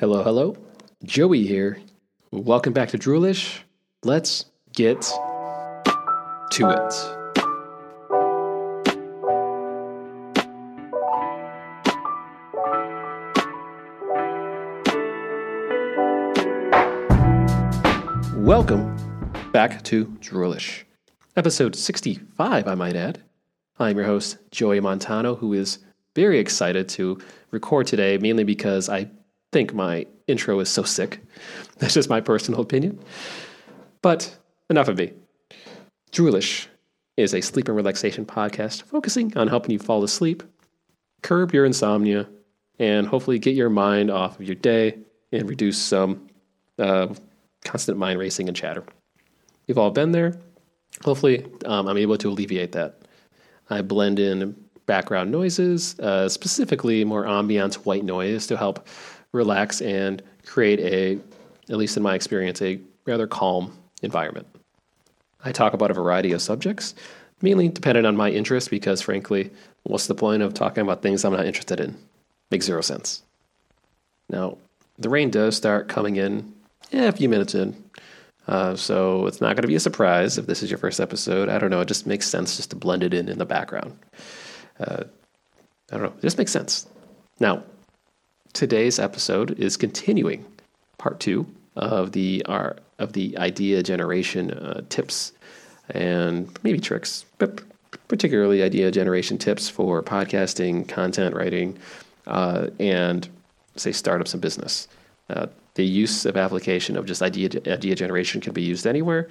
Hello, hello. Joey here. Welcome back to Droolish. Let's get to it. Welcome back to Droolish. Episode 65, I might add. I'm your host, Joey Montano, who is very excited to record today, mainly because I think my intro is so sick. That's just my personal opinion. But enough of me. Droolish is a sleep and relaxation podcast focusing on helping you fall asleep, curb your insomnia, and hopefully get your mind off of your day and reduce some uh, constant mind racing and chatter. We've all been there. Hopefully, um, I'm able to alleviate that. I blend in background noises, uh, specifically more ambient white noise to help relax and create a, at least in my experience, a rather calm environment. I talk about a variety of subjects, mainly dependent on my interest, because frankly, what's the point of talking about things I'm not interested in? Makes zero sense. Now, the rain does start coming in a few minutes in. Uh, so it's not going to be a surprise if this is your first episode. I don't know. It just makes sense just to blend it in in the background. Uh, I don't know. It just makes sense. Now, today's episode is continuing part two of the our, of the idea generation uh, tips and maybe tricks, but particularly idea generation tips for podcasting, content writing, uh, and say startups and business. Uh, the use of application of just idea idea generation can be used anywhere,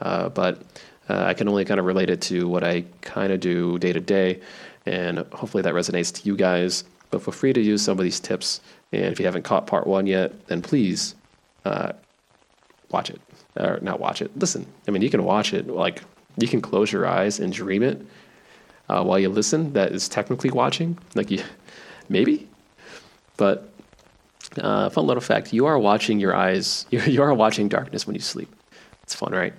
uh, but uh, I can only kind of relate it to what I kind of do day to day, and hopefully that resonates to you guys. But feel free to use some of these tips, and if you haven't caught part one yet, then please uh, watch it or not watch it. Listen, I mean you can watch it like you can close your eyes and dream it uh, while you listen. That is technically watching, like you maybe, but uh, fun little fact: you are watching your eyes. You, you are watching darkness when you sleep. It's fun, right?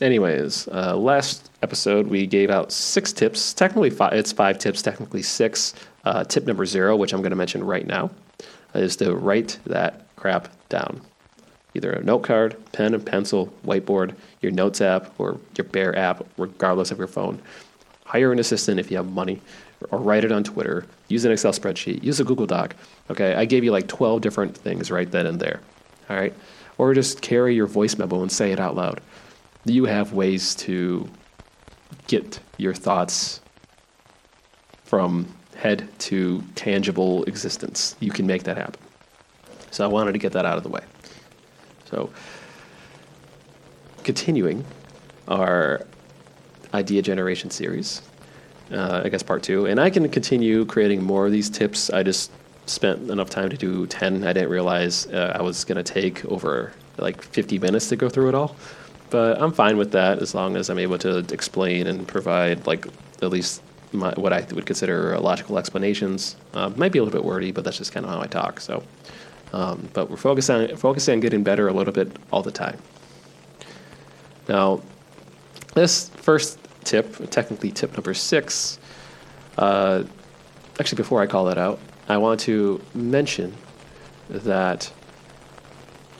Anyways, uh, last episode we gave out six tips. Technically, five, it's five tips. Technically, six. Uh, tip number zero, which I'm going to mention right now, is to write that crap down. Either a note card, pen and pencil, whiteboard, your notes app, or your Bear app, regardless of your phone. Hire an assistant if you have money or write it on Twitter, use an Excel spreadsheet, use a Google Doc. Okay, I gave you like 12 different things right then and there. All right, or just carry your voice memo and say it out loud. You have ways to get your thoughts from head to tangible existence. You can make that happen. So I wanted to get that out of the way. So, continuing our idea generation series, uh, I guess part two. And I can continue creating more of these tips. I just spent enough time to do 10. I didn't realize uh, I was going to take over like 50 minutes to go through it all. But I'm fine with that as long as I'm able to explain and provide like at least my, what I would consider logical explanations. Uh, might be a little bit wordy, but that's just kind of how I talk. So, um, but we're on focusing on getting better a little bit all the time. Now, this first tip, technically tip number six. Uh, actually, before I call that out, I want to mention that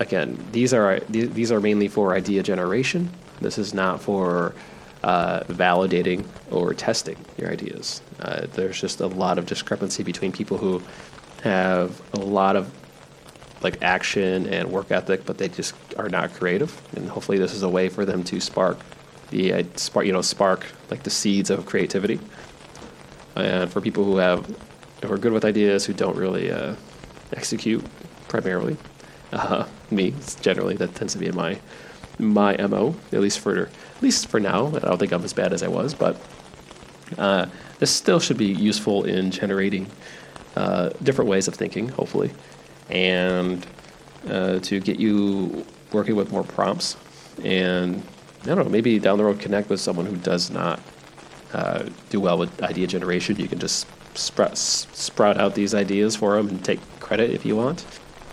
again, these are these are mainly for idea generation. This is not for uh, validating or testing your ideas. Uh, there's just a lot of discrepancy between people who have a lot of like action and work ethic, but they just are not creative. And hopefully, this is a way for them to spark the uh, spark, you know, spark like the seeds of creativity. And for people who have who are good with ideas who don't really uh, execute primarily, uh, me generally that tends to be my my mo at least for at least for now. I don't think I'm as bad as I was, but uh, this still should be useful in generating uh, different ways of thinking, hopefully, and uh, to get you working with more prompts and I don't know, maybe down the road connect with someone who does not uh, do well with idea generation. You can just sprout, sprout out these ideas for them and take credit if you want.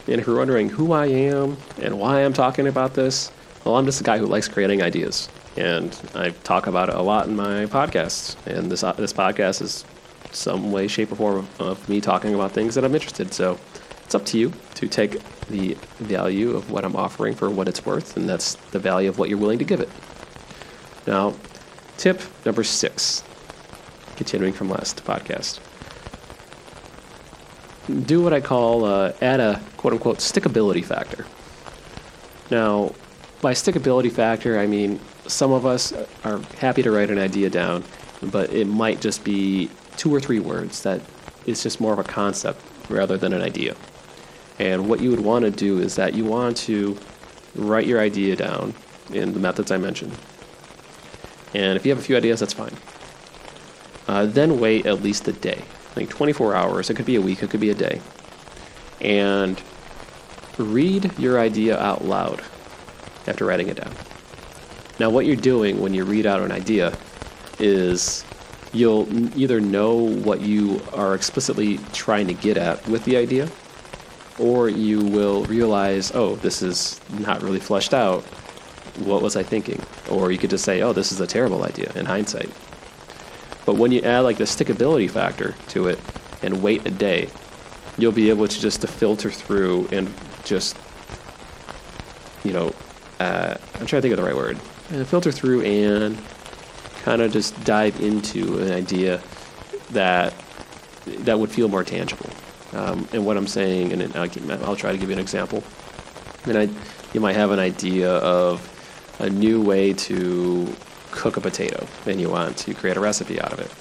And if you're wondering who I am and why I'm talking about this, well, I'm just a guy who likes creating ideas. And I talk about it a lot in my podcasts. And this, uh, this podcast is some way, shape, or form of, of me talking about things that I'm interested. So it's up to you to take the value of what I'm offering for what it's worth, and that's the value of what you're willing to give it. Now, tip number six, continuing from last podcast. Do what I call uh, add a quote unquote stickability factor. Now, by stickability factor, I mean some of us are happy to write an idea down, but it might just be two or three words that is just more of a concept rather than an idea. And what you would want to do is that you want to write your idea down in the methods I mentioned. And if you have a few ideas, that's fine. Uh, then wait at least a day, like 24 hours. It could be a week, it could be a day. And read your idea out loud after writing it down. Now, what you're doing when you read out an idea is you'll either know what you are explicitly trying to get at with the idea, or you will realize, oh, this is not really fleshed out. What was I thinking? Or you could just say, oh, this is a terrible idea in hindsight. But when you add like the stickability factor to it and wait a day, you'll be able to just to filter through and just, you know, uh, I'm trying to think of the right word, and filter through and kind of just dive into an idea that that would feel more tangible. Um, and what I'm saying, and I'll, I'll, try to give you an example. And I, you might have an idea of a new way to cook a potato, and you want to create a recipe out of it.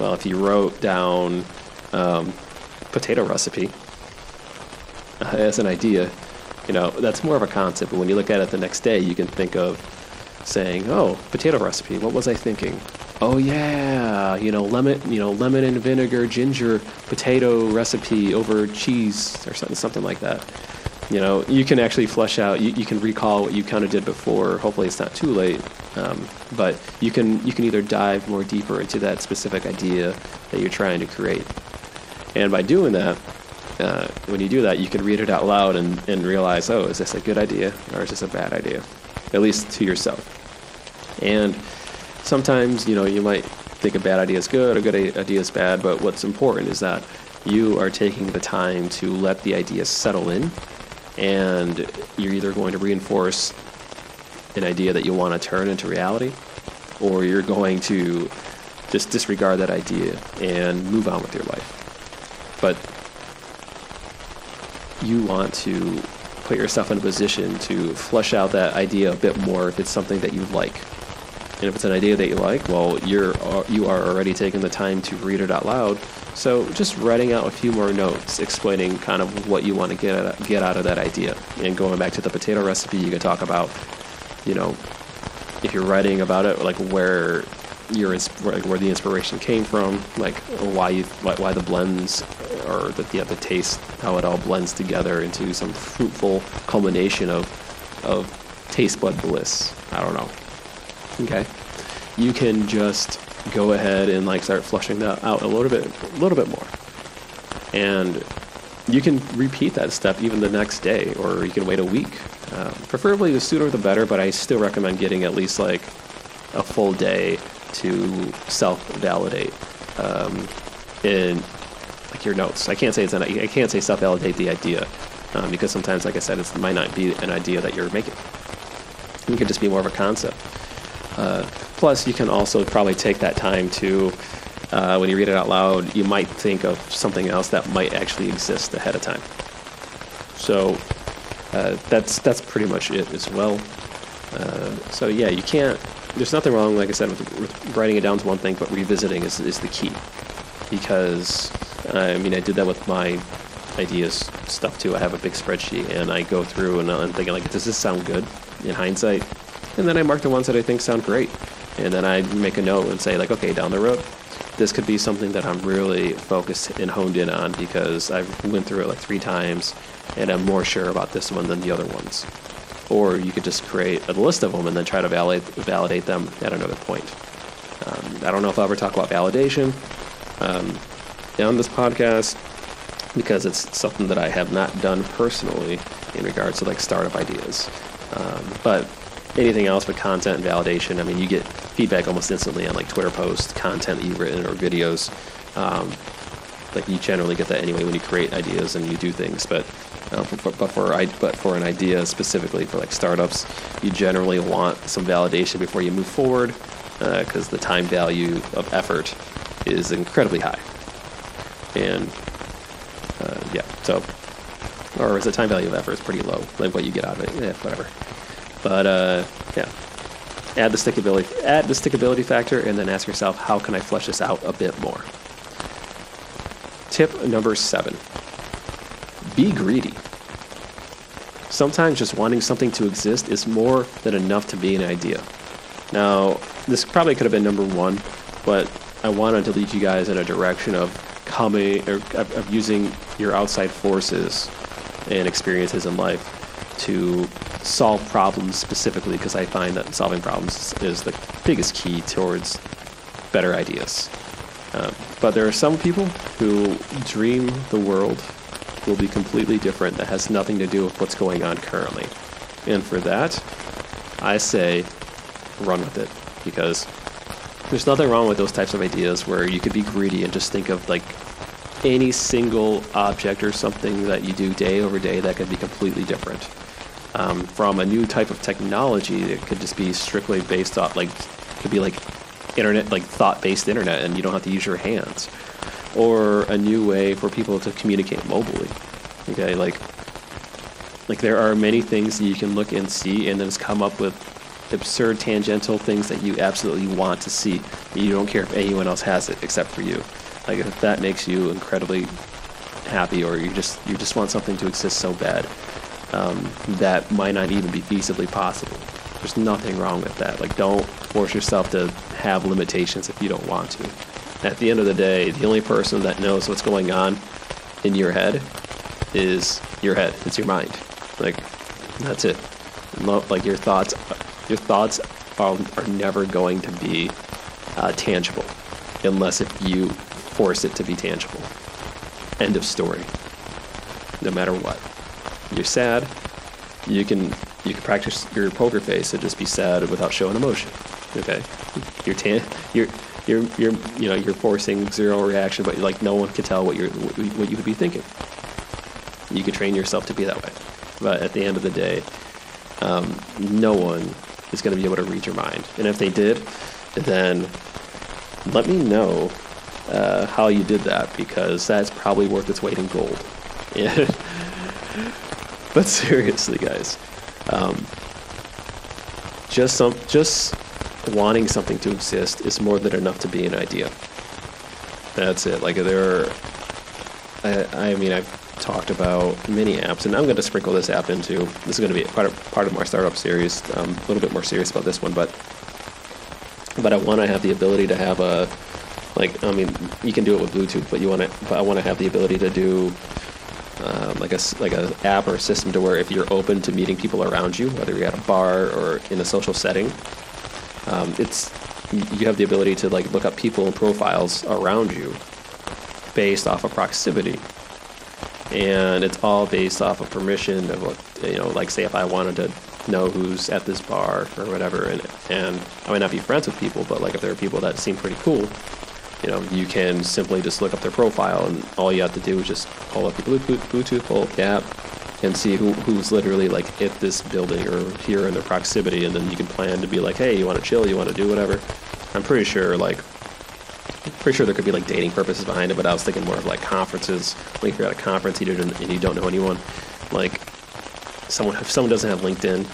Well, if you wrote down um, potato recipe uh, as an idea, you know that's more of a concept. But when you look at it the next day, you can think of saying, "Oh, potato recipe. What was I thinking? Oh yeah, you know lemon, you know lemon and vinegar, ginger, potato recipe over cheese or something, something like that." You know, you can actually flesh out. You, you can recall what you kind of did before. Hopefully, it's not too late. Um, but you can you can either dive more deeper into that specific idea that you're trying to create, and by doing that, uh, when you do that, you can read it out loud and, and realize, oh, is this a good idea or is this a bad idea? At least to yourself. And sometimes, you know, you might think a bad idea is good, a good idea is bad, but what's important is that you are taking the time to let the idea settle in, and you're either going to reinforce an idea that you want to turn into reality, or you're going to just disregard that idea and move on with your life. But you want to put yourself in a position to flesh out that idea a bit more if it's something that you like. And if it's an idea that you like, well, you're uh, you are already taking the time to read it out loud. So just writing out a few more notes explaining kind of what you want to get at, get out of that idea. And going back to the potato recipe, you can talk about, you know, if you're writing about it, like where your like where the inspiration came from, like why you why, why the blends or the yeah, the taste, how it all blends together into some fruitful culmination of of taste bud bliss. I don't know okay, you can just go ahead and like start flushing that out a little bit, a little bit more, and you can repeat that step even the next day, or you can wait a week. Uh, preferably the sooner the better, but I still recommend getting at least like a full day to self-validate um, in like your notes. I can't say it's an, I can't say self-validate the idea um, because sometimes, like I said, it might not be an idea that you're making. It could just be more of a concept. Uh, plus, you can also probably take that time to, uh, when you read it out loud, you might think of something else that might actually exist ahead of time. So uh, that's that's pretty much it as well. Uh, so yeah, you can't. There's nothing wrong, like I said, with, with writing it down is one thing, but revisiting is is the key. Because I mean, I did that with my ideas stuff too. I have a big spreadsheet, and I go through and I'm thinking like, does this sound good? In hindsight, and then I mark the ones that I think sound great. And then I make a note and say, like, okay, down the road, this could be something that I'm really focused and honed in on because I've went through it like three times and I'm more sure about this one than the other ones. Or you could just create a list of them and then try to validate, validate them at another point. Um, I don't know if I'll ever talk about validation um, on this podcast because it's something that I have not done personally in regards to like startup ideas. Um, but anything else but content validation. I mean, you get feedback almost instantly on like Twitter posts, content that you've written, or videos. Um, Like you generally get that anyway when you create ideas and you do things. But uh, for, but for but for an idea specifically for like startups, you generally want some validation before you move forward because uh, the time value of effort is incredibly high. And uh, yeah, so or is the time value of effort is pretty low, like what you get out of it. Yeah, whatever. But uh, yeah, add the stickability, add the stickability factor, and then ask yourself, how can I flesh this out a bit more? Tip number seven: be greedy. Sometimes just wanting something to exist is more than enough to be an idea. Now, this probably could have been number one, but I wanted to lead you guys in a direction of coming or of using your outside forces and experiences in life to solve problems specifically because I find that solving problems is the biggest key towards better ideas. Um, but there are some people who dream the world will be completely different that has nothing to do with what's going on currently. And for that, I say run with it because there's nothing wrong with those types of ideas where you could be greedy and just think of like any single object or something that you do day over day that could be completely different. Um, from a new type of technology that could just be strictly based off, like, could be like internet, like thought based internet, and you don't have to use your hands. Or a new way for people to communicate mobily. Okay, like, like there are many things that you can look and see, and then it's come up with absurd tangential things that you absolutely want to see. You don't care if anyone else has it except for you. Like if that makes you incredibly happy, or you just you just want something to exist so bad um, that might not even be feasibly possible. There's nothing wrong with that. Like don't force yourself to have limitations if you don't want to. At the end of the day, the only person that knows what's going on in your head is your head. It's your mind. Like that's it. Like your thoughts, your thoughts are, are never going to be uh, tangible unless if you force it to be tangible. End of story. No matter what. You're sad, you can you can practice your poker face and just be sad without showing emotion. Okay? You're tan you're you're you're you know, you're forcing zero reaction, but like no one can tell what you're what you would be thinking. You could train yourself to be that way. But at the end of the day, um, no one is going to be able to read your mind. And if they did, then let me know uh, how you did that because that's probably worth its weight in gold. but seriously, guys, um, just some just wanting something to exist is more than enough to be an idea. That's it. Like there, are, I, I mean, I've talked about many apps, and I'm going to sprinkle this app into. This is going to be part of part of my startup series. I'm a little bit more serious about this one, but but I want to have the ability to have a like I mean, you can do it with Bluetooth, but you want to. But I want to have the ability to do um, like a like a app or a system to where if you're open to meeting people around you, whether you're at a bar or in a social setting, um, it's you have the ability to like look up people and profiles around you based off of proximity. And it's all based off of permission of what you know like say if i wanted to know who's at this bar or whatever and and i might not be friends with people but like if there are people that seem pretty cool you know, you can simply just look up their profile, and all you have to do is just pull up your Bluetooth, Bluetooth pull up the app, and see who, who's literally like at this building or here in their proximity, and then you can plan to be like, hey, you want to chill, you want to do whatever. I'm pretty sure like pretty sure there could be like dating purposes behind it, but I was thinking more of like conferences. If you're at a conference and you don't know anyone, like someone if someone doesn't have LinkedIn,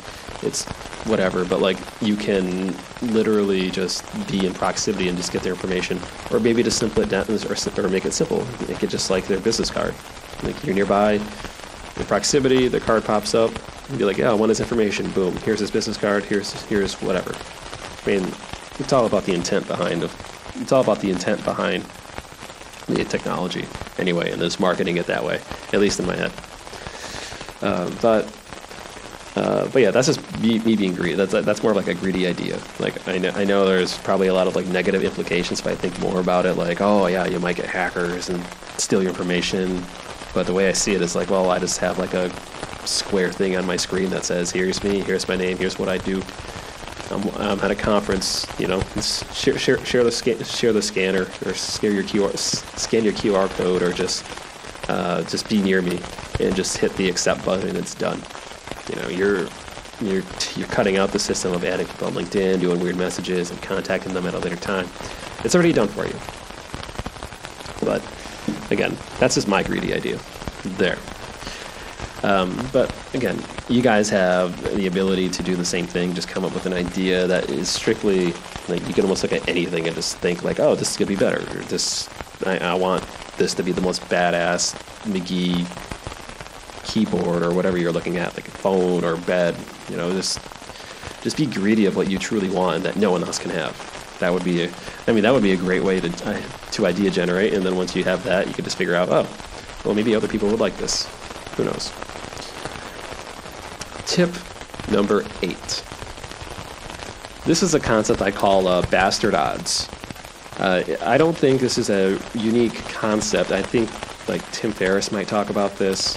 it's whatever, but like you can literally just be in proximity and just get their information, or maybe just simple it down or, or make it simple, make it just like their business card. Like you're nearby, in proximity, the card pops up, and be like, yeah, I want his information. Boom, here's his business card. Here's here's whatever. I mean, it's all about the intent behind it. It's all about the intent behind the technology anyway, and just marketing it that way, at least in my head. Uh, but uh, but yeah, that's just me, me, being greedy. That's that's more of like a greedy idea. Like I know I know there's probably a lot of like negative implications if I think more about it. Like oh yeah, you might get hackers and steal your information. But the way I see it is like well, I just have like a square thing on my screen that says here's me, here's my name, here's what I do. I'm, I'm at a conference, you know, share, share, share the share the scanner or scan your QR scan your QR code or just uh, just be near me and just hit the accept button and it's done. You know, you're you're you're cutting out the system of adding people on LinkedIn, doing weird messages, and contacting them at a later time. It's already done for you. But again, that's just my greedy idea. There. Um, but again, you guys have the ability to do the same thing. Just come up with an idea that is strictly like you can almost look at anything and just think like, oh, this is gonna be better. Or this, I, I want this to be the most badass McGee keyboard or whatever you're looking at, like a phone or bed. You know, just just be greedy of what you truly want and that no one else can have. That would be, a, I mean, that would be a great way to uh, to idea generate. And then once you have that, you can just figure out, oh, well, maybe other people would like this. Who knows? Tip number eight. This is a concept I call uh, bastard odds. Uh, I don't think this is a unique concept. I think like Tim Ferriss might talk about this.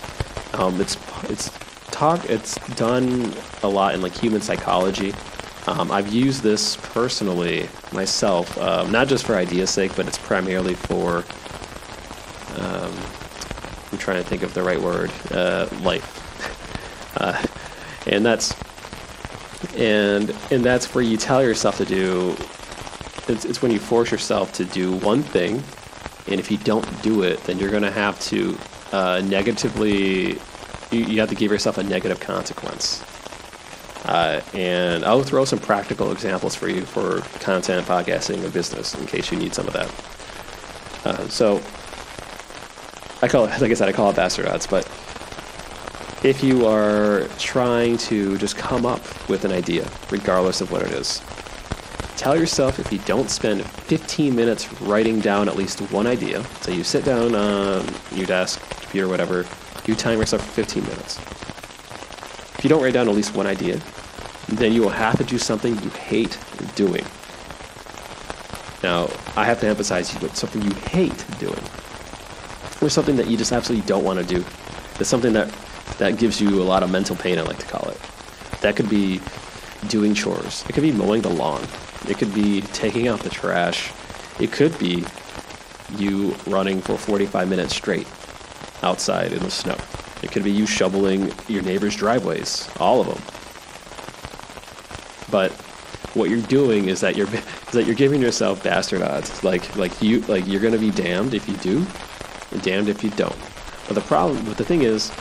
Um, it's it's talk it's done a lot in like human psychology. Um, I've used this personally myself, um, not just for idea's sake, but it's primarily for. Um, I'm trying to think of the right word. Uh, life, uh, and that's and and that's where you tell yourself to do. It's, it's when you force yourself to do one thing, and if you don't do it, then you're going to have to uh, negatively, you, you, have to give yourself a negative consequence. Uh, and I'll throw some practical examples for you for content, podcasting, and business in case you need some of that. Uh, so, I call it, like I said, I call it bastard odds, but if you are trying to just come up with an idea, regardless of what it is, tell yourself if you don't spend 15 minutes writing down at least one idea, so you sit down on your desk, computer, whatever, you time yourself for 15 minutes. If you don't write down at least one idea, then you will have to do something you hate doing. Now, I have to emphasize it's something you hate doing, or something that you just absolutely don't want to do. It's something that that gives you a lot of mental pain. I like to call it. That could be doing chores. It could be mowing the lawn. It could be taking out the trash. It could be you running for 45 minutes straight outside in the snow. It could be you shoveling your neighbor's driveways, all of them. But what you're doing is that you're is that you're giving yourself bastard odds. Like like you like you're gonna be damned if you do, and damned if you don't. But the problem, but the thing is,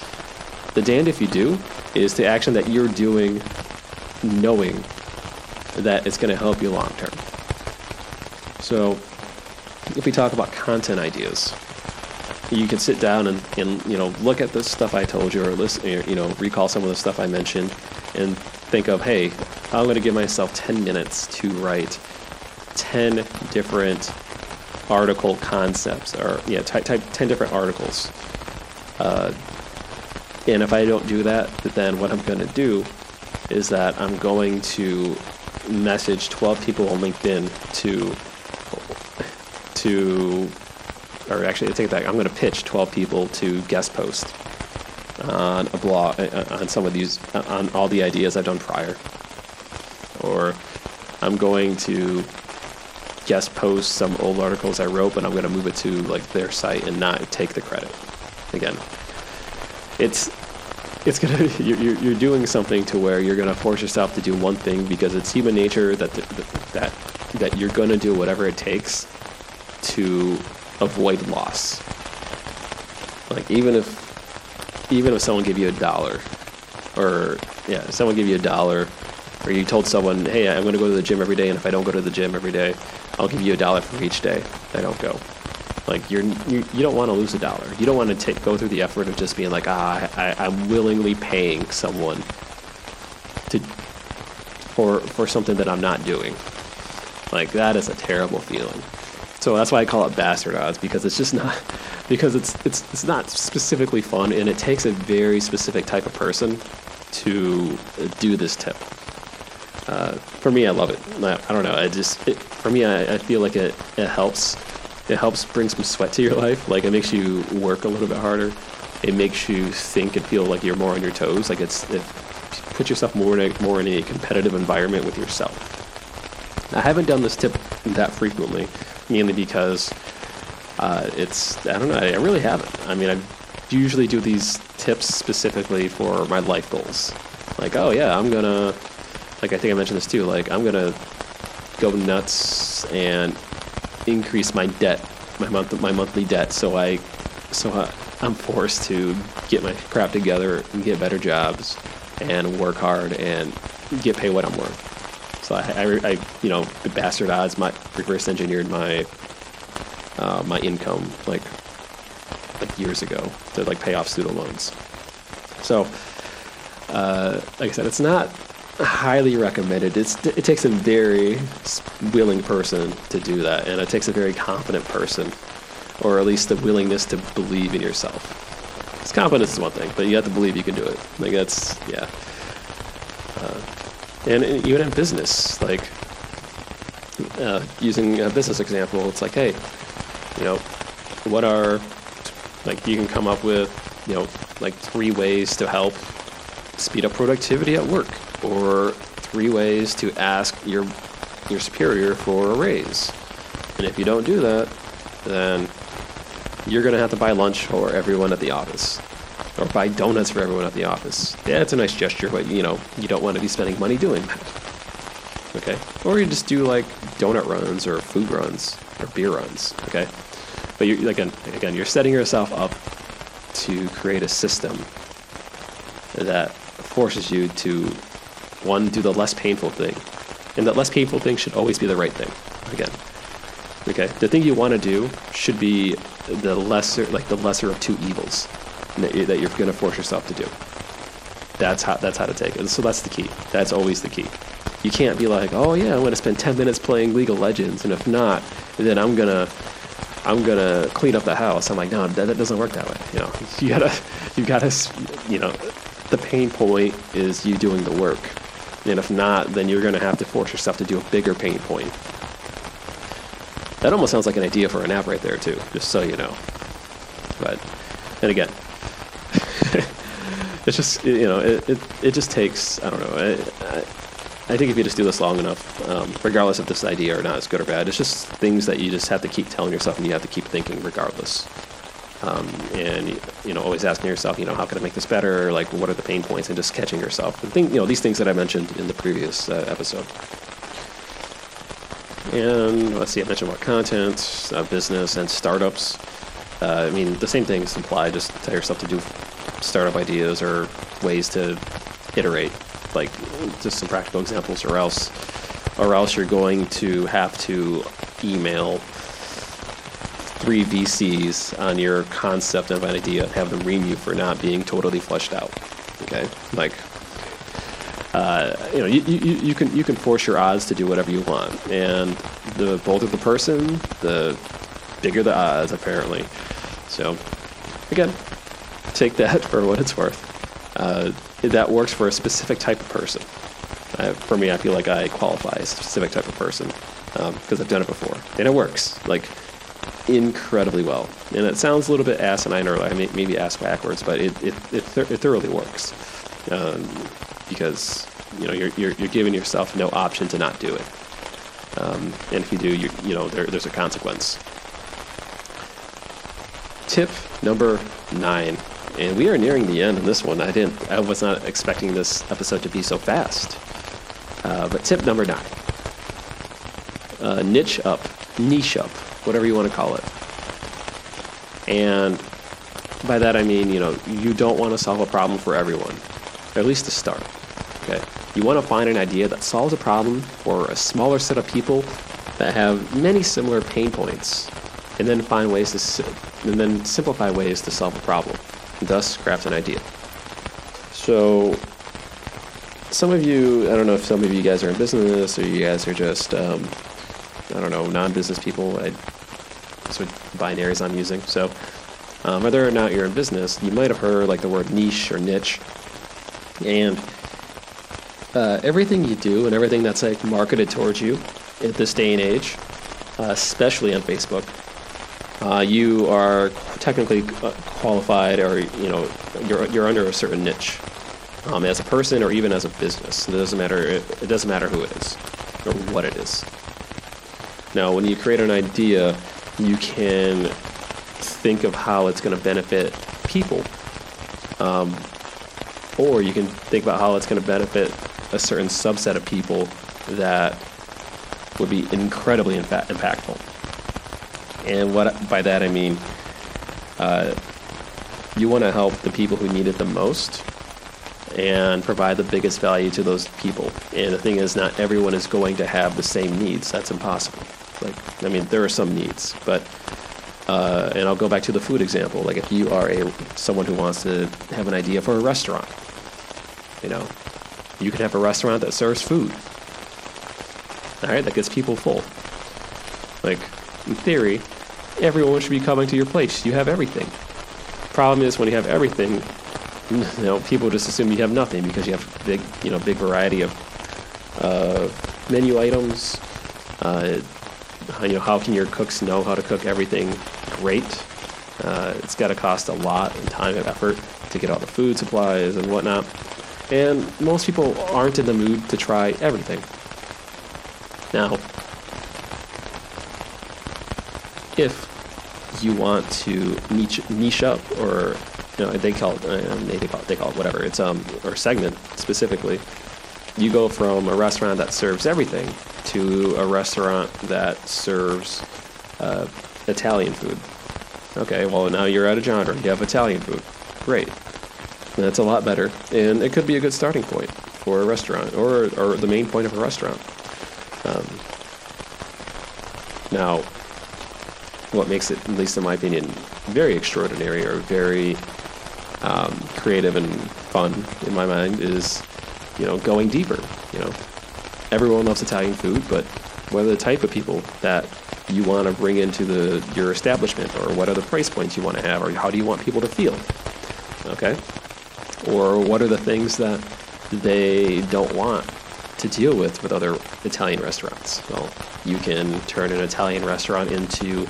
the damned if you do is the action that you're doing, knowing that it's going to help you long term. So, if we talk about content ideas, you can sit down and, and you know look at the stuff I told you, or listen, you know, recall some of the stuff I mentioned, and think of, hey, I'm going to give myself 10 minutes to write 10 different article concepts, or yeah, type, type 10 different articles. Uh, and if I don't do that, then what I'm going to do is that I'm going to message 12 people on LinkedIn to to or actually I take back. I'm going to pitch 12 people to guest post on a blog uh, on some of these on all the ideas I've done prior. Or I'm going to guest post some old articles I wrote, but I'm going to move it to like their site and not take the credit. Again, it's it's gonna you're, you're doing something to where you're gonna force yourself to do one thing because it's human nature that that that you're gonna do whatever it takes to avoid loss. Like even if even if someone gave you a dollar, or yeah, someone gave you a dollar, or you told someone, hey, I'm gonna go to the gym every day, and if I don't go to the gym every day, I'll give you a dollar for each day I don't go. Like you're you, you don't want to lose a dollar. You don't want to take go through the effort of just being like ah I, I'm willingly paying someone to for for something that I'm not doing. Like that is a terrible feeling. So that's why I call it bastard odds because it's just not because it's it's it's not specifically fun and it takes a very specific type of person to do this tip. Uh, for me, I love it. I, I don't know. I just it, for me, I, I feel like it it helps it helps bring some sweat to your life. Like it makes you work a little bit harder. It makes you think and feel like you're more on your toes. Like it's it puts yourself more in a, more in a competitive environment with yourself. I haven't done this tip that frequently, mainly because uh, it's I don't know I really haven't. I mean I usually do these tips specifically for my life goals. Like oh yeah I'm gonna like I think I mentioned this too. Like I'm gonna go nuts and increase my debt, my month my monthly debt, so I so I, I'm forced to get my crap together and get better jobs and work hard and get paid what I'm worth. So I, I, I you know, the bastard odds, my reverse engineered my uh, my income like like years ago to like pay off student loans. So, uh, like I said, it's not highly recommended. It's it takes a very willing person to do that, and it takes a very confident person, or at least the willingness to believe in yourself. It's confidence is one thing, but you have to believe you can do it. Like that's yeah. Uh, and even in business, like uh, using a business example, it's like, hey, you know, what are like you can come up with, you know, like three ways to help speed up productivity at work, or three ways to ask your your superior for a raise. And if you don't do that, then you're going to have to buy lunch for everyone at the office or buy donuts for everyone at the office. Yeah, it's a nice gesture, but you know, you don't want to be spending money doing that. Okay? Or you just do like donut runs or food runs or beer runs, okay? But you again, again, you're setting yourself up to create a system that forces you to one do the less painful thing. And that less painful thing should always be the right thing. Again. Okay? The thing you want to do should be the lesser like the lesser of two evils that, you, that you're going to force yourself to do. That's how that's how to take it. So that's the key. That's always the key. You can't be like, oh yeah, I'm going to spend 10 minutes playing League of Legends, and if not, then I'm gonna I'm gonna clean up the house. I'm like, no, that, that doesn't work that way. You know, you gotta you gotta you know, the pain point is you doing the work, and if not, then you're gonna have to force yourself to do a bigger pain point. That almost sounds like an idea for an app right there too, just so you know. But and again, it's just you know it, it, it just takes I don't know I, I, I think if you just do this long enough, um, regardless if this idea or not is good or bad, it's just things that you just have to keep telling yourself and you have to keep thinking regardless. Um, and you know, always asking yourself, you know, how can I make this better? Like, what are the pain points? And just catching yourself. And think, you know, these things that I mentioned in the previous uh, episode. And let's see, I mentioned about content, uh, business, and startups. Uh, I mean, the same things apply. Just tell yourself to do startup ideas or ways to iterate, like just some practical examples, or else, or else you're going to have to email three VCs on your concept of an idea and have them ream you for not being totally fleshed out. Okay, like. Uh, you know, you, you, you can you can force your odds to do whatever you want, and the bolder the person, the bigger the odds, apparently. So, again, take that for what it's worth. Uh, that works for a specific type of person. Uh, for me, I feel like I qualify as a specific type of person because um, I've done it before, and it works like incredibly well. And it sounds a little bit asinine or I mean, maybe ass backwards, but it it, it, th- it thoroughly works um, because you know you're, you're you're giving yourself no option to not do it. Um, and if you do, you you know there, there's a consequence. Tip number nine, and we are nearing the end of this one. I didn't, I was not expecting this episode to be so fast. Uh, but tip number nine: uh, niche up, niche up, whatever you want to call it. And by that I mean, you know, you don't want to solve a problem for everyone, or at least to start. Okay, you want to find an idea that solves a problem for a smaller set of people that have many similar pain points and then find ways to and then simplify ways to solve a problem, thus craft an idea. So, some of you, I don't know if some of you guys are in business or you guys are just, um, I don't know, non-business people. I, that's what binaries I'm using. So, um, whether or not you're in business, you might have heard like the word niche or niche, and uh, everything you do and everything that's like marketed towards you at this day and age, uh, especially on Facebook, uh, you are technically uh, qualified or you know you're, you're under a certain niche um, as a person or even as a business. It doesn't matter. It, it doesn't matter who it is or what it is. Now, when you create an idea, you can think of how it's going to benefit people, um, or you can think about how it's going to benefit a certain subset of people that would be incredibly impactful. And what by that I mean, uh, you want to help the people who need it the most and provide the biggest value to those people. And the thing is, not everyone is going to have the same needs. That's impossible. Like, I mean, there are some needs, but uh, and I'll go back to the food example. Like, if you are a someone who wants to have an idea for a restaurant, you know, you can have a restaurant that serves food. All right, that gets people full. Like, in theory, everyone should be coming to your place. You have everything. Problem is, when you have everything, you know, people just assume you have nothing because you have big, you know, big variety of uh, menu items. Uh, you know, how can your cooks know how to cook everything great? Uh, it's got to cost a lot in time and effort to get all the food supplies and whatnot. And most people aren't in the mood to try everything. Now, if you want to niche, niche up, or you know, they call it, uh, they call it, they call it whatever, it's um, or segment specifically, you go from a restaurant that serves everything to a restaurant that serves uh, Italian food. Okay, well now you're at a genre. You have Italian food. Great. That's a lot better, and it could be a good starting point for a restaurant, or or the main point of a restaurant. Um, now, what makes it, at least in my opinion, very extraordinary or very um, creative and fun in my mind is, you know, going deeper. You know, everyone loves Italian food, but what are the type of people that you want to bring into the your establishment, or what are the price points you want to have, or how do you want people to feel? Okay, or what are the things that they don't want to deal with with other Italian restaurants? Well, you can turn an Italian restaurant into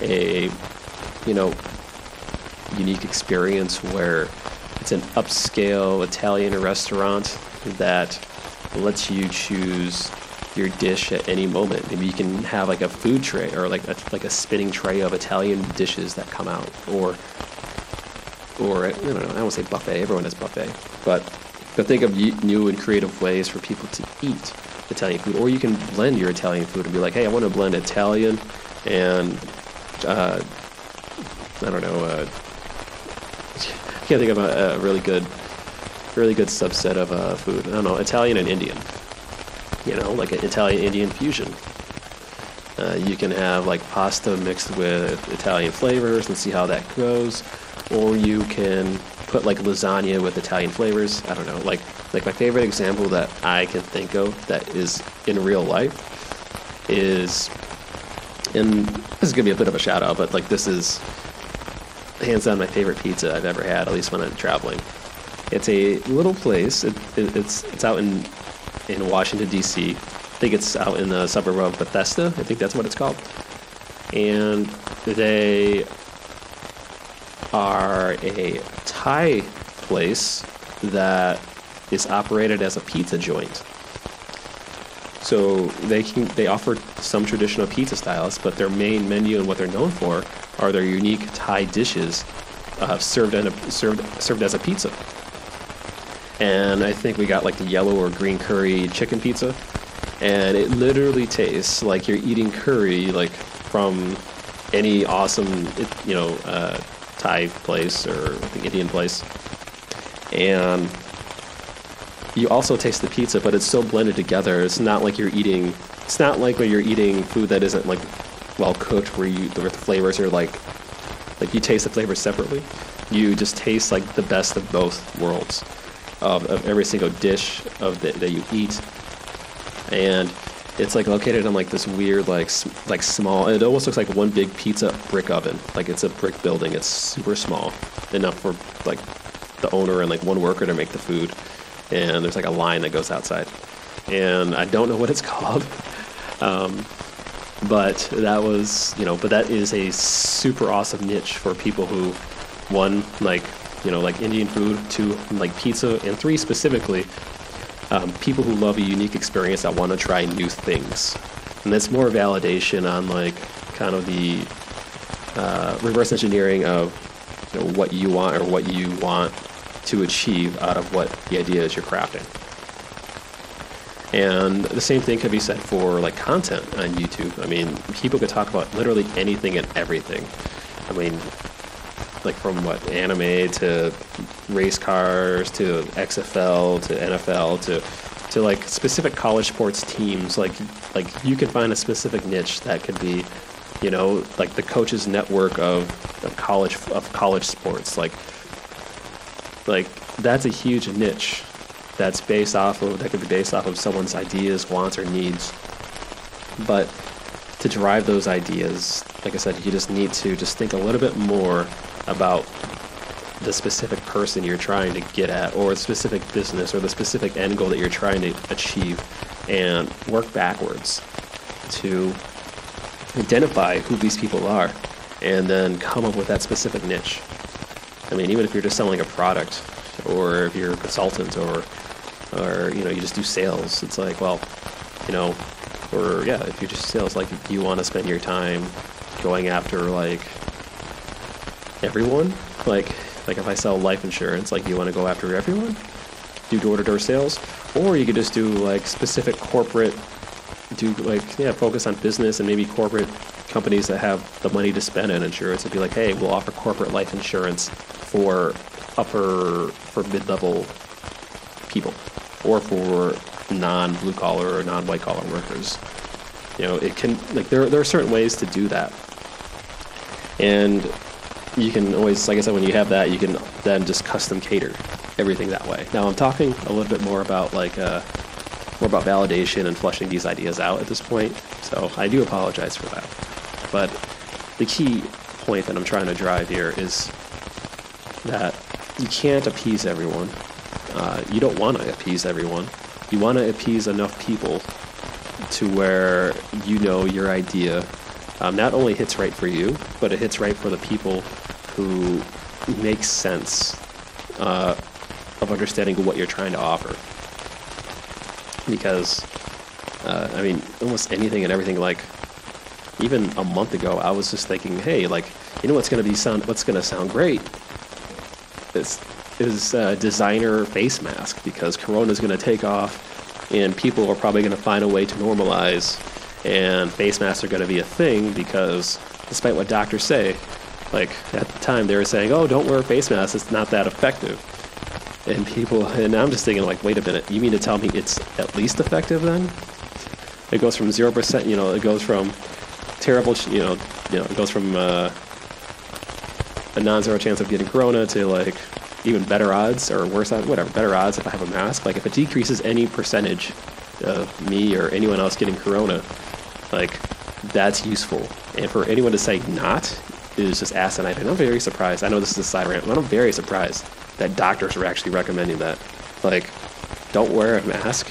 a you know unique experience where it's an upscale Italian restaurant that lets you choose your dish at any moment. Maybe you can have like a food tray or like a, like a spinning tray of Italian dishes that come out, or or I don't know. I won't say buffet. Everyone has buffet, but but think of new and creative ways for people to eat Italian food. Or you can blend your Italian food and be like, hey, I want to blend Italian and uh, I don't know. Uh, I can't think of a, a, really good, really good subset of uh, food. I don't know, Italian and Indian. You know, like an Italian-Indian fusion. Uh, you can have like pasta mixed with Italian flavors and see how that goes, or you can put like lasagna with Italian flavors. I don't know, like like my favorite example that I can think of that is in real life is and this is gonna be a bit of a shout out, but like this is hands down my favorite pizza I've ever had, at least when I'm traveling. It's a little place. It, it, it's it's out in in Washington D.C. I think it's out in the suburb of Bethesda. I think that's what it's called. And they are a Thai place that is operated as a pizza joint. So they can they offer some traditional pizza styles, but their main menu and what they're known for are their unique Thai dishes uh, served a, served served as a pizza. And I think we got like the yellow or green curry chicken pizza, and it literally tastes like you're eating curry like from any awesome you know uh, Thai place or Indian place, and you also taste the pizza, but it's so blended together. It's not like you're eating. It's not like when you're eating food that isn't like well cooked, where you the flavors are like like you taste the flavors separately. You just taste like the best of both worlds of, of every single dish of the, that you eat, and it's like located in like this weird like like small. It almost looks like one big pizza brick oven. Like it's a brick building. It's super small, enough for like the owner and like one worker to make the food and there's like a line that goes outside. And I don't know what it's called. Um, but that was, you know, but that is a super awesome niche for people who, one, like you know, like Indian food, two like pizza, and three specifically, um, people who love a unique experience that want to try new things. And that's more validation on like kind of the uh, reverse engineering of you know, what you want or what you want to achieve out of what the idea is you're crafting. And the same thing could be said for like content on YouTube. I mean, people could talk about literally anything and everything. I mean, like from what anime to race cars to XFL to NFL to to like specific college sports teams. Like like you can find a specific niche that could be, you know, like the coaches network of, of college of college sports. Like like that's a huge niche that's based off of that could be based off of someone's ideas, wants, or needs. But to drive those ideas, like I said, you just need to just think a little bit more about the specific person you're trying to get at, or the specific business, or the specific end goal that you're trying to achieve, and work backwards to identify who these people are, and then come up with that specific niche. I mean, even if you're just selling a product, or if you're a consultant, or or you know you just do sales it's like well you know or yeah if you just sales like you want to spend your time going after like everyone? Like like if i sell life insurance like you want to go after everyone? Do door-to-door sales? Or you could just do like specific corporate do like yeah focus on business and maybe corporate companies that have the money to spend on insurance and be like hey we'll offer corporate life insurance for upper for mid-level people or for non blue collar or non white collar workers. You know, it can like there there are certain ways to do that, and you can always, like I said, when you have that, you can then just custom cater everything that way. Now I'm talking a little bit more about like uh, more about validation and flushing these ideas out at this point. So I do apologize for that, but the key point that I'm trying to drive here is that you can't appease everyone uh, you don't want to appease everyone. You want to appease enough people to where you know your idea um, not only hits right for you, but it hits right for the people who make sense uh, of understanding what you're trying to offer. Because, uh, I mean, almost anything and everything. Like, even a month ago, I was just thinking, hey, like, you know what's going to be sound? What's going to sound great? It's is a designer face mask because Corona is going to take off, and people are probably going to find a way to normalize, and face masks are going to be a thing because, despite what doctors say, like at the time they were saying, "Oh, don't wear a face mask; it's not that effective." And people, and I'm just thinking, like, wait a minute, you mean to tell me it's at least effective then? It goes from zero percent, you know, it goes from terrible, you know, you know, it goes from uh, a non-zero chance of getting corona to like even better odds or worse odds, whatever, better odds if I have a mask. Like if it decreases any percentage of me or anyone else getting corona, like that's useful. And for anyone to say not is just asinine. And I'm very surprised. I know this is a side rant, but I'm very surprised that doctors are actually recommending that. Like, don't wear a mask.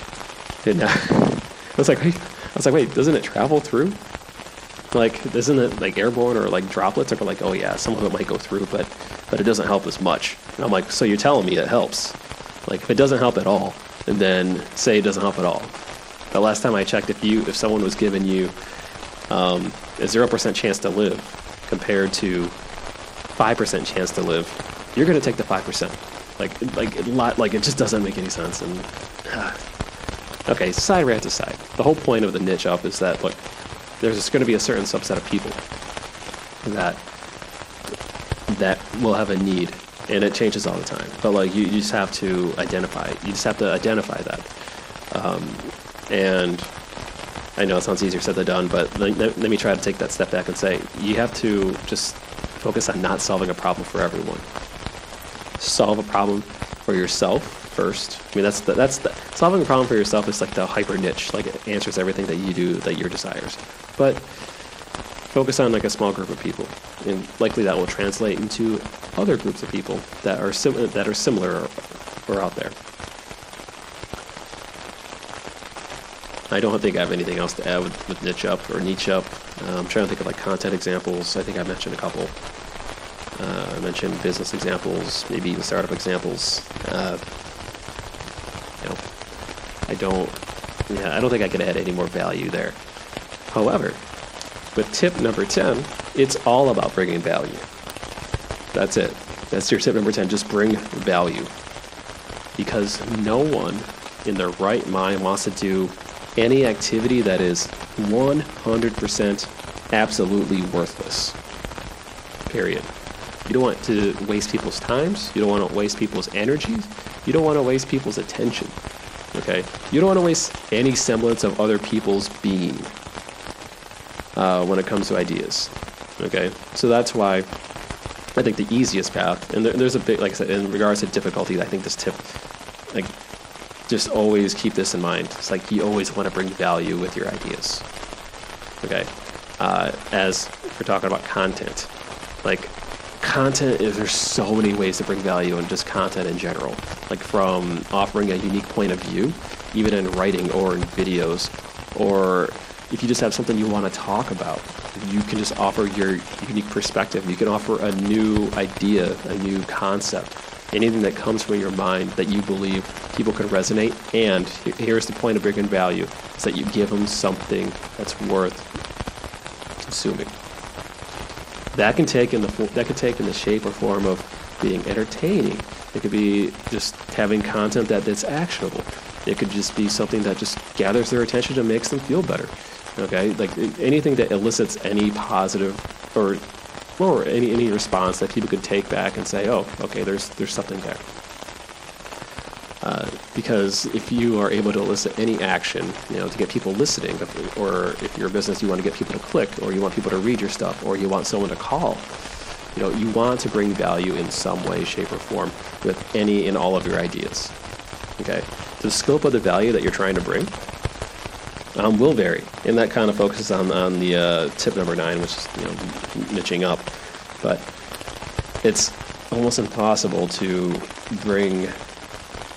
And uh, I was like, wait, I was like, wait, doesn't it travel through? Like, isn't it like airborne or like droplets? Or like, oh yeah, some of it might go through, but but it doesn't help as much. And I'm like, so you're telling me it helps? Like, if it doesn't help at all, and then say it doesn't help at all. The last time I checked, if you if someone was giving you um, a zero percent chance to live compared to five percent chance to live, you're going to take the five percent. Like like lot like it just doesn't make any sense. And uh, okay, side rant aside, the whole point of the niche up is that look, there's going to be a certain subset of people that that will have a need and it changes all the time. But like you, you just have to identify you just have to identify that. Um, and i know it sounds easier said than done but let, let me try to take that step back and say you have to just focus on not solving a problem for everyone. Solve a problem for yourself first i mean that's the, that's the, solving a problem for yourself is like the hyper niche like it answers everything that you do that your desires but focus on like a small group of people, and likely that will translate into other groups of people that are sim- that are similar or, or out there. I don't think I have anything else to add with, with niche up or niche up. Uh, I'm trying to think of like content examples. I think I mentioned a couple. Uh, I mentioned business examples, maybe even startup examples. Uh, you know, I don't, yeah, I don't think I can add any more value there. However, with tip number 10, it's all about bringing value. That's it. That's your tip number 10. Just bring value. Because no one in their right mind wants to do any activity that is 100% absolutely worthless. Period. You don't want to waste people's times. You don't want to waste people's energies. You don't want to waste people's attention. Okay? You don't want to waste any semblance of other people's being uh, when it comes to ideas. Okay? So that's why I think the easiest path, and there, there's a big, like I said, in regards to difficulty, I think this tip, like, just always keep this in mind. It's like you always want to bring value with your ideas. Okay? Uh, as we're talking about content, content is there's so many ways to bring value in just content in general like from offering a unique point of view even in writing or in videos or if you just have something you want to talk about, you can just offer your unique perspective. You can offer a new idea, a new concept, anything that comes from your mind that you believe people can resonate. And here's the point of bringing value: is that you give them something that's worth consuming. That can take in the that can take in the shape or form of being entertaining. It could be just having content that, that's actionable. It could just be something that just gathers their attention and makes them feel better. Okay, like anything that elicits any positive or or any any response that people could take back and say, oh, okay, there's there's something there. Uh, because if you are able to elicit any action, you know, to get people listening, or if you're a business, you want to get people to click, or you want people to read your stuff, or you want someone to call, you know, you want to bring value in some way, shape, or form with any and all of your ideas. Okay, the scope of the value that you're trying to bring um, will vary, and that kind of focuses on on the uh, tip number nine, which is you know niching up. But it's almost impossible to bring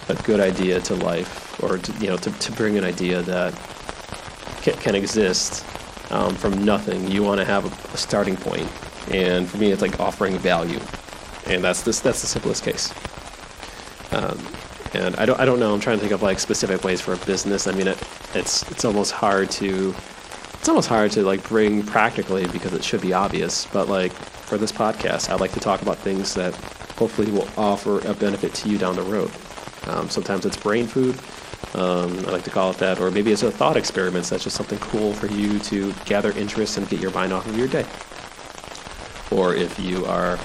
a good idea to life, or to, you know to, to bring an idea that can, can exist um, from nothing. You want to have a, a starting point, and for me, it's like offering value, and that's this that's the simplest case. Um, and I don't I don't know. I'm trying to think of like specific ways for a business. I mean, it, it's it's almost hard to it's almost hard to like bring practically because it should be obvious. But like for this podcast, I'd like to talk about things that hopefully will offer a benefit to you down the road. Um, sometimes it's brain food. Um, I like to call it that, or maybe it's a thought experiment. That's just something cool for you to gather interest and get your mind off of your day. Or if you are,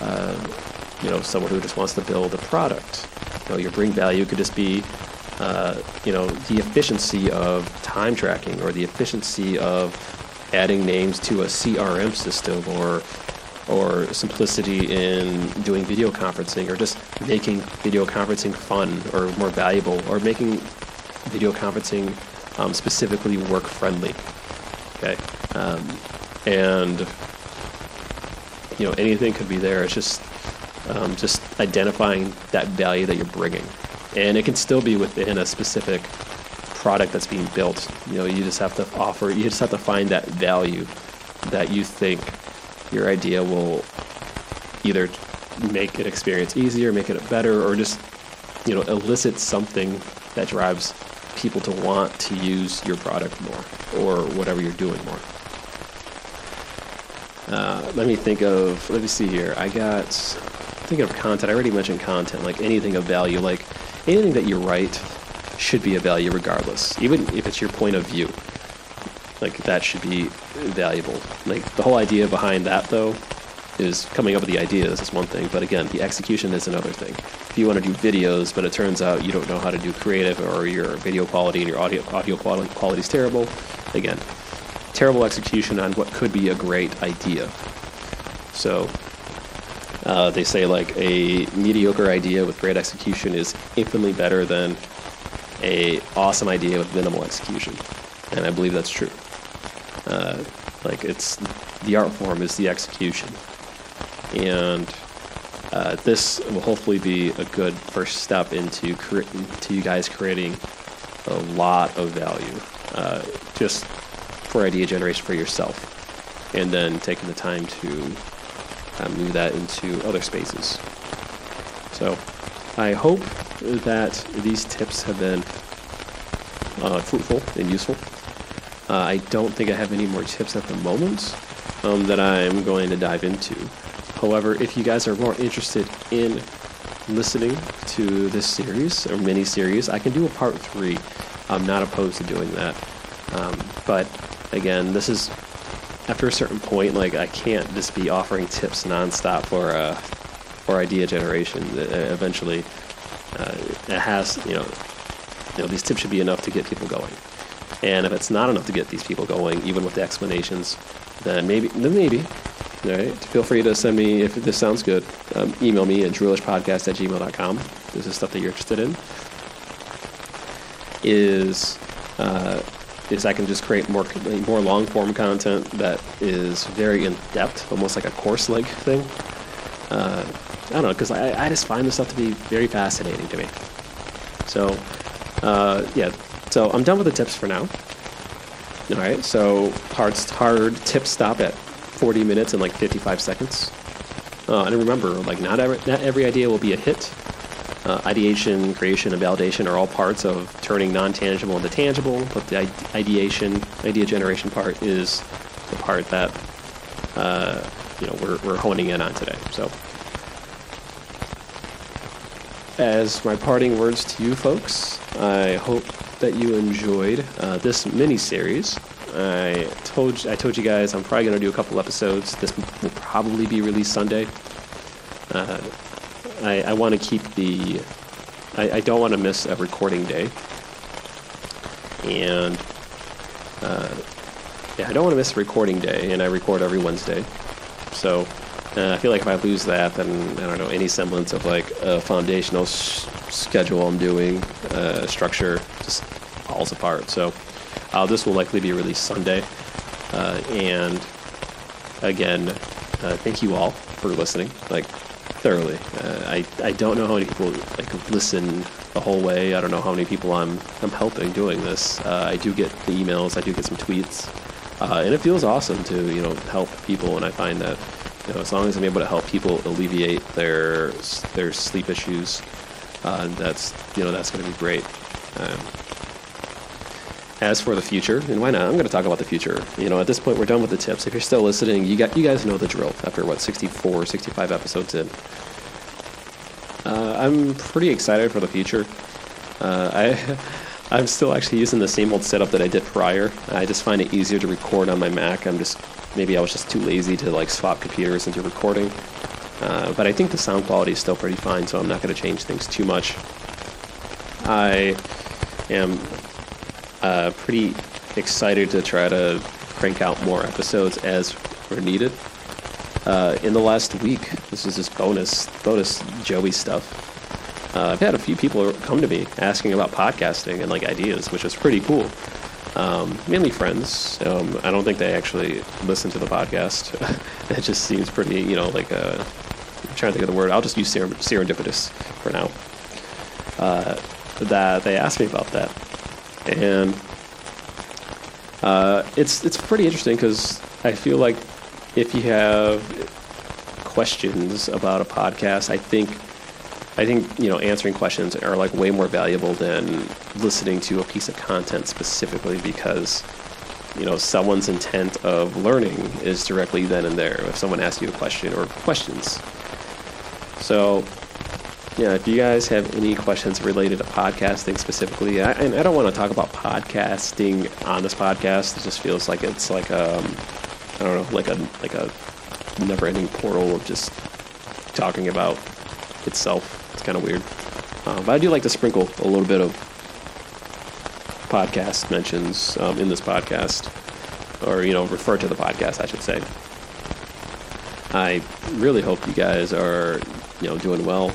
uh, you know, someone who just wants to build a product, you know, your bring value could just be, uh, you know, the efficiency of time tracking or the efficiency of adding names to a CRM system or or simplicity in doing video conferencing or just making video conferencing fun or more valuable or making video conferencing um, specifically work friendly. Okay. Um, and you know anything could be there. It's just um, just identifying that value that you're bringing. And it can still be within a specific product that's being built. You know, you just have to offer, you just have to find that value that you think your idea will either make an experience easier, make it better, or just, you know, elicit something that drives people to want to use your product more or whatever you're doing more. Uh, let me think of, let me see here. I got thinking of content, I already mentioned content, like anything of value, like anything that you write should be of value regardless, even if it's your point of view. Like that should be valuable. Like the whole idea behind that, though, is coming up with the ideas is one thing, but again, the execution is another thing. If you want to do videos, but it turns out you don't know how to do creative, or your video quality and your audio audio quality, is terrible, again, terrible execution on what could be a great idea. So uh, they say like a mediocre idea with great execution is infinitely better than a awesome idea with minimal execution, and I believe that's true. Uh, like it's the art form is the execution, and uh, this will hopefully be a good first step into cre- to you guys creating a lot of value, uh, just for idea generation for yourself, and then taking the time to uh, move that into other spaces. So I hope that these tips have been uh, fruitful and useful. Uh, I don't think I have any more tips at the moment um, that I'm going to dive into. However, if you guys are more interested in listening to this series or mini series, I can do a part three. I'm not opposed to doing that. Um, but again, this is after a certain point, like I can't just be offering tips nonstop for uh, for idea generation. Eventually, uh, it has you know, you know these tips should be enough to get people going. And if it's not enough to get these people going, even with the explanations, then maybe then maybe. All right. Feel free to send me if this sounds good. Um, email me at drillishpodcast at gmail.com. This is stuff that you're interested in. Is uh, is I can just create more more long form content that is very in depth, almost like a course like thing. Uh, I don't know, because I, I just find this stuff to be very fascinating to me. So, uh, yeah, so I'm done with the tips for now. All right, so hard, hard tip stop at 40 minutes and like 55 seconds. Uh, and remember, like not every, not every idea will be a hit. Uh, ideation, creation, and validation are all parts of turning non-tangible into tangible, but the ideation, idea generation part is the part that uh, you know we're, we're honing in on today. So, as my parting words to you folks, I hope that you enjoyed uh, this mini series. I told I told you guys I'm probably going to do a couple episodes. This will probably be released Sunday. Uh, I, I want to keep the. I, I don't want to miss a recording day. And uh, yeah, I don't want to miss a recording day, and I record every Wednesday. So uh, I feel like if I lose that, then I don't know any semblance of like a foundational schedule I'm doing, uh, structure just falls apart. So uh, this will likely be released Sunday. Uh, and again, uh, thank you all for listening. Like thoroughly. Uh, I I don't know how many people like listen the whole way. I don't know how many people I'm I'm helping doing this. Uh, I do get the emails. I do get some tweets, uh, and it feels awesome to you know help people. And I find that you know as long as I'm able to help people alleviate their their sleep issues, that's you know that's going to be great. Um, as for the future, and why not? I'm going to talk about the future. You know, at this point, we're done with the tips. If you're still listening, you got you guys know the drill. After what 64, 65 episodes in, uh, I'm pretty excited for the future. Uh, I. I'm still actually using the same old setup that I did prior. I just find it easier to record on my Mac. I'm just maybe I was just too lazy to like swap computers into recording. Uh, but I think the sound quality is still pretty fine, so I'm not going to change things too much. I am uh, pretty excited to try to crank out more episodes as we're needed. Uh, in the last week, this is just bonus bonus Joey stuff. Uh, I've had a few people come to me asking about podcasting and like ideas, which is pretty cool. Um, mainly friends. Um, I don't think they actually listen to the podcast. it just seems pretty, you know, like uh, I'm trying to think of the word. I'll just use serendipitous for now. Uh, that they asked me about that, and uh, it's it's pretty interesting because I feel like if you have questions about a podcast, I think I think you know answering questions are like way more valuable than listening to a piece of content specifically because you know someone's intent of learning is directly then and there if someone asks you a question or questions. So yeah, if you guys have any questions related to podcasting specifically, I, and I don't want to talk about podcasting on this podcast. It just feels like it's like a, um, I don't know, like a like a never-ending portal of just talking about itself. It's kind of weird, uh, but I do like to sprinkle a little bit of podcast mentions um, in this podcast, or you know, refer to the podcast, I should say. I really hope you guys are, you know, doing well.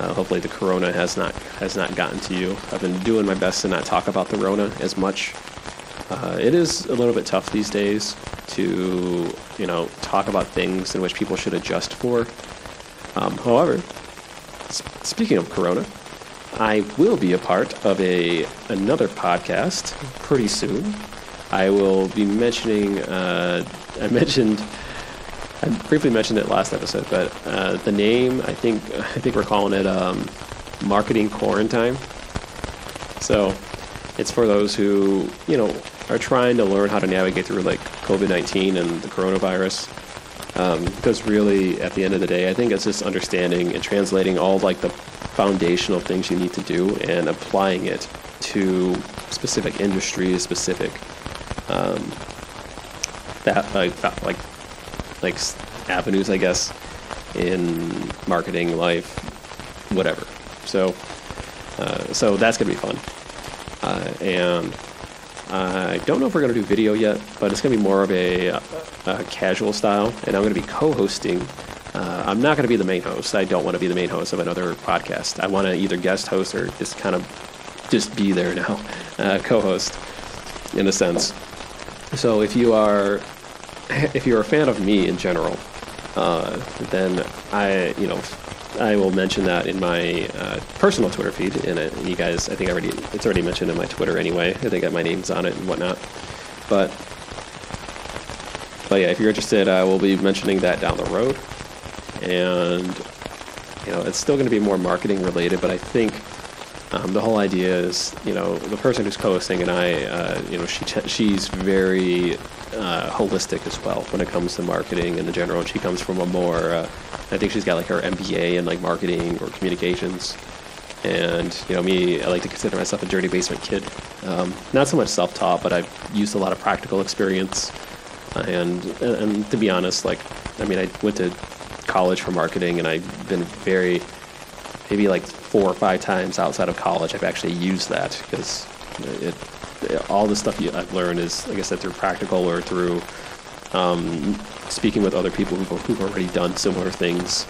Uh, hopefully, the corona has not has not gotten to you. I've been doing my best to not talk about the rona as much. Uh, it is a little bit tough these days to you know talk about things in which people should adjust for. Um, however, sp- speaking of corona, I will be a part of a another podcast pretty soon. I will be mentioning. Uh, I mentioned I briefly mentioned it last episode, but uh, the name I think I think we're calling it um, marketing quarantine. So it's for those who you know are trying to learn how to navigate through like COVID nineteen and the coronavirus. Um, because really, at the end of the day, I think it's just understanding and translating all like the foundational things you need to do and applying it to specific industries, specific um, that like like like avenues, I guess, in marketing, life, whatever. So, uh, so that's gonna be fun. Uh, and I don't know if we're gonna do video yet, but it's gonna be more of a, a, casual style, and I'm gonna be co-hosting. Uh, I'm not gonna be the main host. I don't want to be the main host of another podcast. I want to either guest host or just kind of just be there now, uh, co-host, in a sense. So if you are if you're a fan of me in general, uh, then I, you know, I will mention that in my uh, personal Twitter feed. And you guys, I think I already it's already mentioned in my Twitter anyway. I think my name's on it and whatnot. But, but yeah, if you're interested, I will be mentioning that down the road. And you know, it's still going to be more marketing related, but I think um, the whole idea is, you know, the person who's co-hosting and I, uh, you know, she she's very uh, holistic as well when it comes to marketing in the general. And she comes from a more, uh, I think she's got like her MBA in like marketing or communications. And you know, me, I like to consider myself a dirty basement kid. Um, not so much self-taught, but I've used a lot of practical experience. And and to be honest, like, I mean, I went to college for marketing, and I've been very maybe like four or five times outside of college, I've actually used that because it, it, all the stuff you, I've learned is, like I said, through practical or through um, speaking with other people who've, who've already done similar things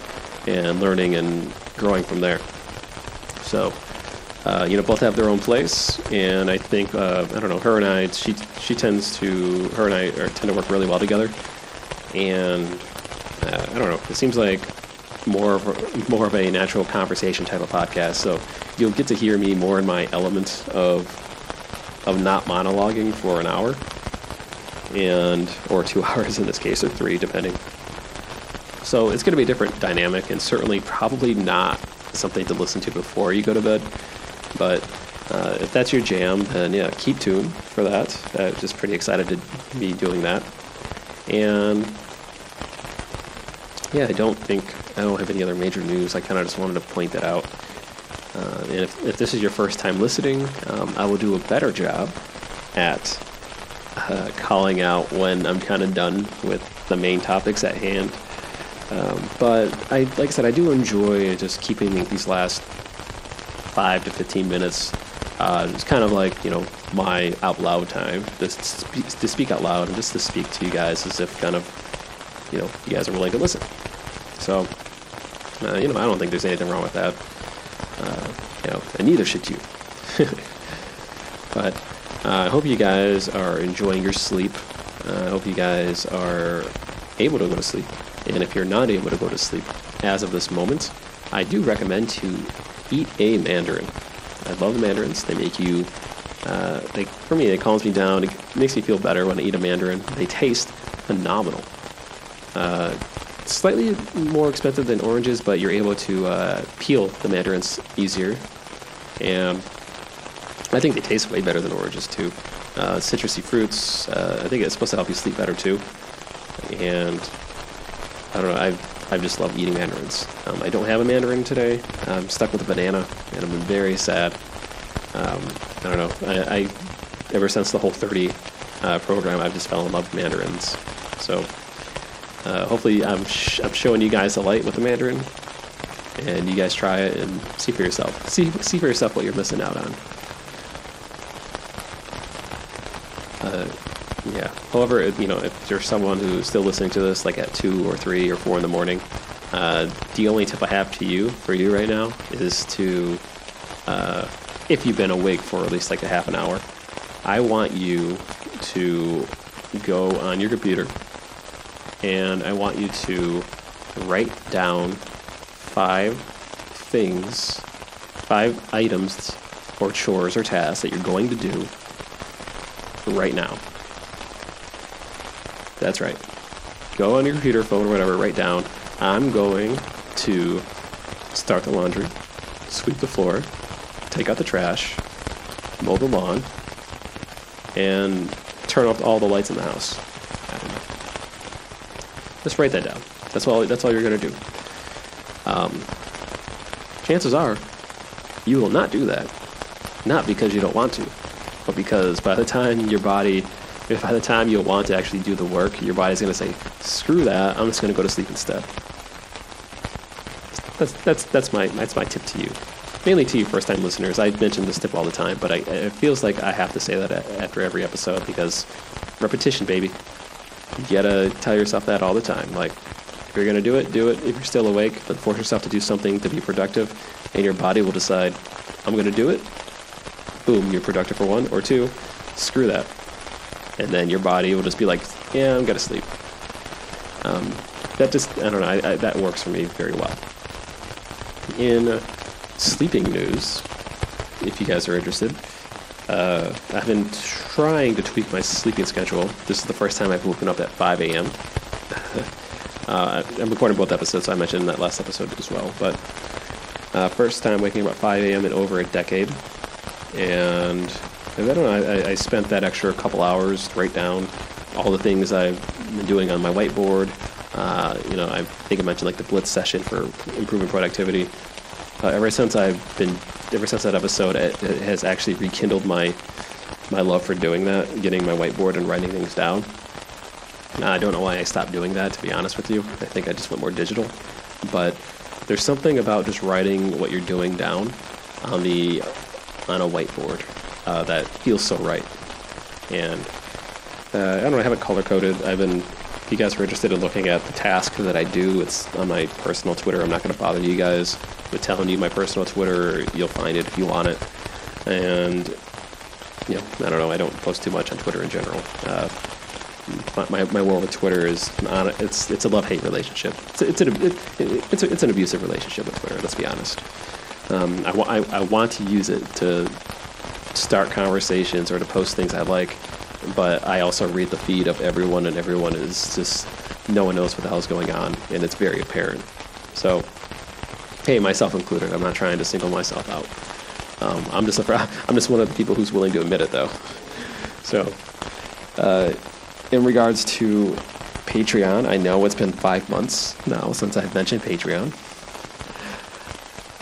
and learning and growing from there. So, uh, you know, both have their own place, and I think uh, I don't know. Her and I, she she tends to her and I are, tend to work really well together, and uh, I don't know. It seems like more of more of a natural conversation type of podcast. So you'll get to hear me more in my element of of not monologuing for an hour and or two hours in this case or three depending. So it's going to be a different dynamic and certainly probably not something to listen to before you go to bed. But uh, if that's your jam, then yeah, keep tuned for that. I'm just pretty excited to be doing that. And yeah, I don't think I don't have any other major news. I kind of just wanted to point that out. Uh, and if, if, this is your first time listening, um, I will do a better job at uh, calling out when I'm kind of done with the main topics at hand. Um, but I, like I said, I do enjoy just keeping these last five to 15 minutes. Uh, it's kind of like, you know, my out loud time to, spe- to speak out loud and just to speak to you guys as if kind of, you know, you guys are willing to listen. So, uh, you know, I don't think there's anything wrong with that. Uh, you know, and neither should you. but uh, I hope you guys are enjoying your sleep. Uh, I hope you guys are able to go to sleep. And if you're not able to go to sleep as of this moment, I do recommend to eat a mandarin. I love the mandarins. They make you, uh, they, for me, it calms me down. It makes me feel better when I eat a mandarin. They taste phenomenal. Uh, slightly more expensive than oranges, but you're able to uh, peel the mandarins easier. And I think they taste way better than oranges too. Uh, citrusy fruits, uh, I think it's supposed to help you sleep better too. And I don't know, I've, I've just loved eating mandarins. Um, I don't have a mandarin today. I'm stuck with a banana, and I'm very sad. Um, I don't know. I, I, ever since the Whole30 uh, program, I've just fell in love with mandarins. So uh, hopefully, I'm, sh- I'm showing you guys the light with the Mandarin, and you guys try it and see for yourself. See see for yourself what you're missing out on. Uh, yeah. However, you know, if you're someone who's still listening to this, like at two or three or four in the morning, uh, the only tip I have to you for you right now is to, uh, if you've been awake for at least like a half an hour, I want you to go on your computer and I want you to write down five things, five items or chores or tasks that you're going to do right now. That's right. go on your computer, phone, or whatever, write down, I'm going to start the laundry, sweep the floor, take out the trash, mow the lawn, and turn off all the lights in the house. Just write that down. That's all. That's all you're gonna do. Um, chances are, you will not do that. Not because you don't want to, but because by the time your body, by the time you'll want to actually do the work, your body's gonna say, "Screw that! I'm just gonna go to sleep instead." That's that's that's my that's my tip to you mainly to you first time listeners. I mention this tip all the time, but I, it feels like I have to say that after every episode because repetition, baby. You gotta tell yourself that all the time. Like, if you're gonna do it, do it. If you're still awake, then force yourself to do something to be productive, and your body will decide, I'm gonna do it. Boom, you're productive for one. Or two, screw that. And then your body will just be like, yeah, I'm gonna sleep. Um, that just, I don't know, I, I, that works for me very well. In sleeping news, if you guys are interested. Uh, I've been trying to tweak my sleeping schedule. This is the first time I've woken up at 5 a.m. uh, I'm recording both episodes, so I mentioned that last episode as well. But uh, first time waking up at 5 a.m. in over a decade. And I don't know, I, I spent that extra couple hours to write down all the things I've been doing on my whiteboard. Uh, you know, I think I mentioned like the Blitz session for improving productivity. Uh, ever since I've been, ever since that episode, it, it, has actually rekindled my my love for doing that, getting my whiteboard and writing things down. I don't know why I stopped doing that. To be honest with you, I think I just went more digital. But there's something about just writing what you're doing down on the on a whiteboard uh, that feels so right. And uh, I don't know. I haven't color coded. I've been if you guys are interested in looking at the task that I do, it's on my personal Twitter. I'm not going to bother you guys with telling you my personal Twitter. You'll find it if you want it. And, you know, I don't know. I don't post too much on Twitter in general. Uh, my, my world with Twitter is it's it's a love hate relationship. It's it's an it, it's, a, it's an abusive relationship with Twitter. Let's be honest. Um, I, I, I want to use it to start conversations or to post things I like, but I also read the feed of everyone, and everyone is just no one knows what the hell's going on, and it's very apparent. So, hey, myself included, I'm not trying to single myself out. Um, I'm just a, I'm just one of the people who's willing to admit it, though. So, uh, in regards to Patreon, I know it's been five months now since I've mentioned Patreon,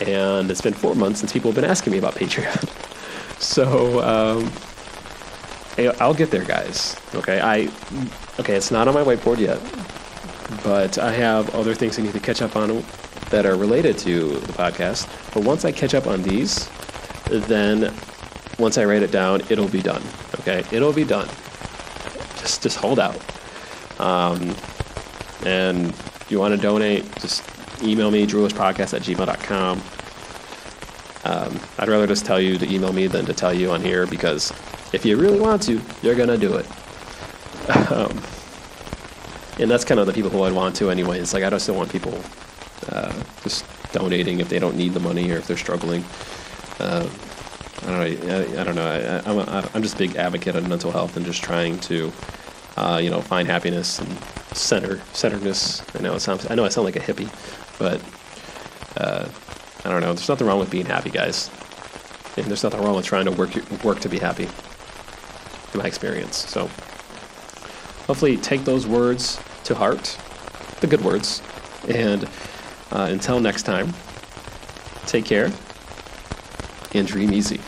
and it's been four months since people have been asking me about Patreon. So. Um, I'll get there, guys. Okay, I okay. It's not on my whiteboard yet, but I have other things I need to catch up on that are related to the podcast. But once I catch up on these, then once I write it down, it'll be done. Okay, it'll be done. Just just hold out. Um, and if you want to donate, just email me, drewishpodcast at gmail.com. Um, I'd rather just tell you to email me than to tell you on here because if you really want to, you're gonna do it. Um, and that's kind of the people who I want to anyway. It's like I just don't want people uh, just donating if they don't need the money or if they're struggling. Uh, I don't know. I, I don't know. I, am I'm just a big advocate of mental health and just trying to, uh, you know, find happiness and center centeredness. I know it sounds. I know I sound like a hippie, but uh, I don't know. There's nothing wrong with being happy, guys. And there's nothing wrong with trying to work work to be happy in my experience. So hopefully take those words to heart, the good words. And uh, until next time, take care and dream easy.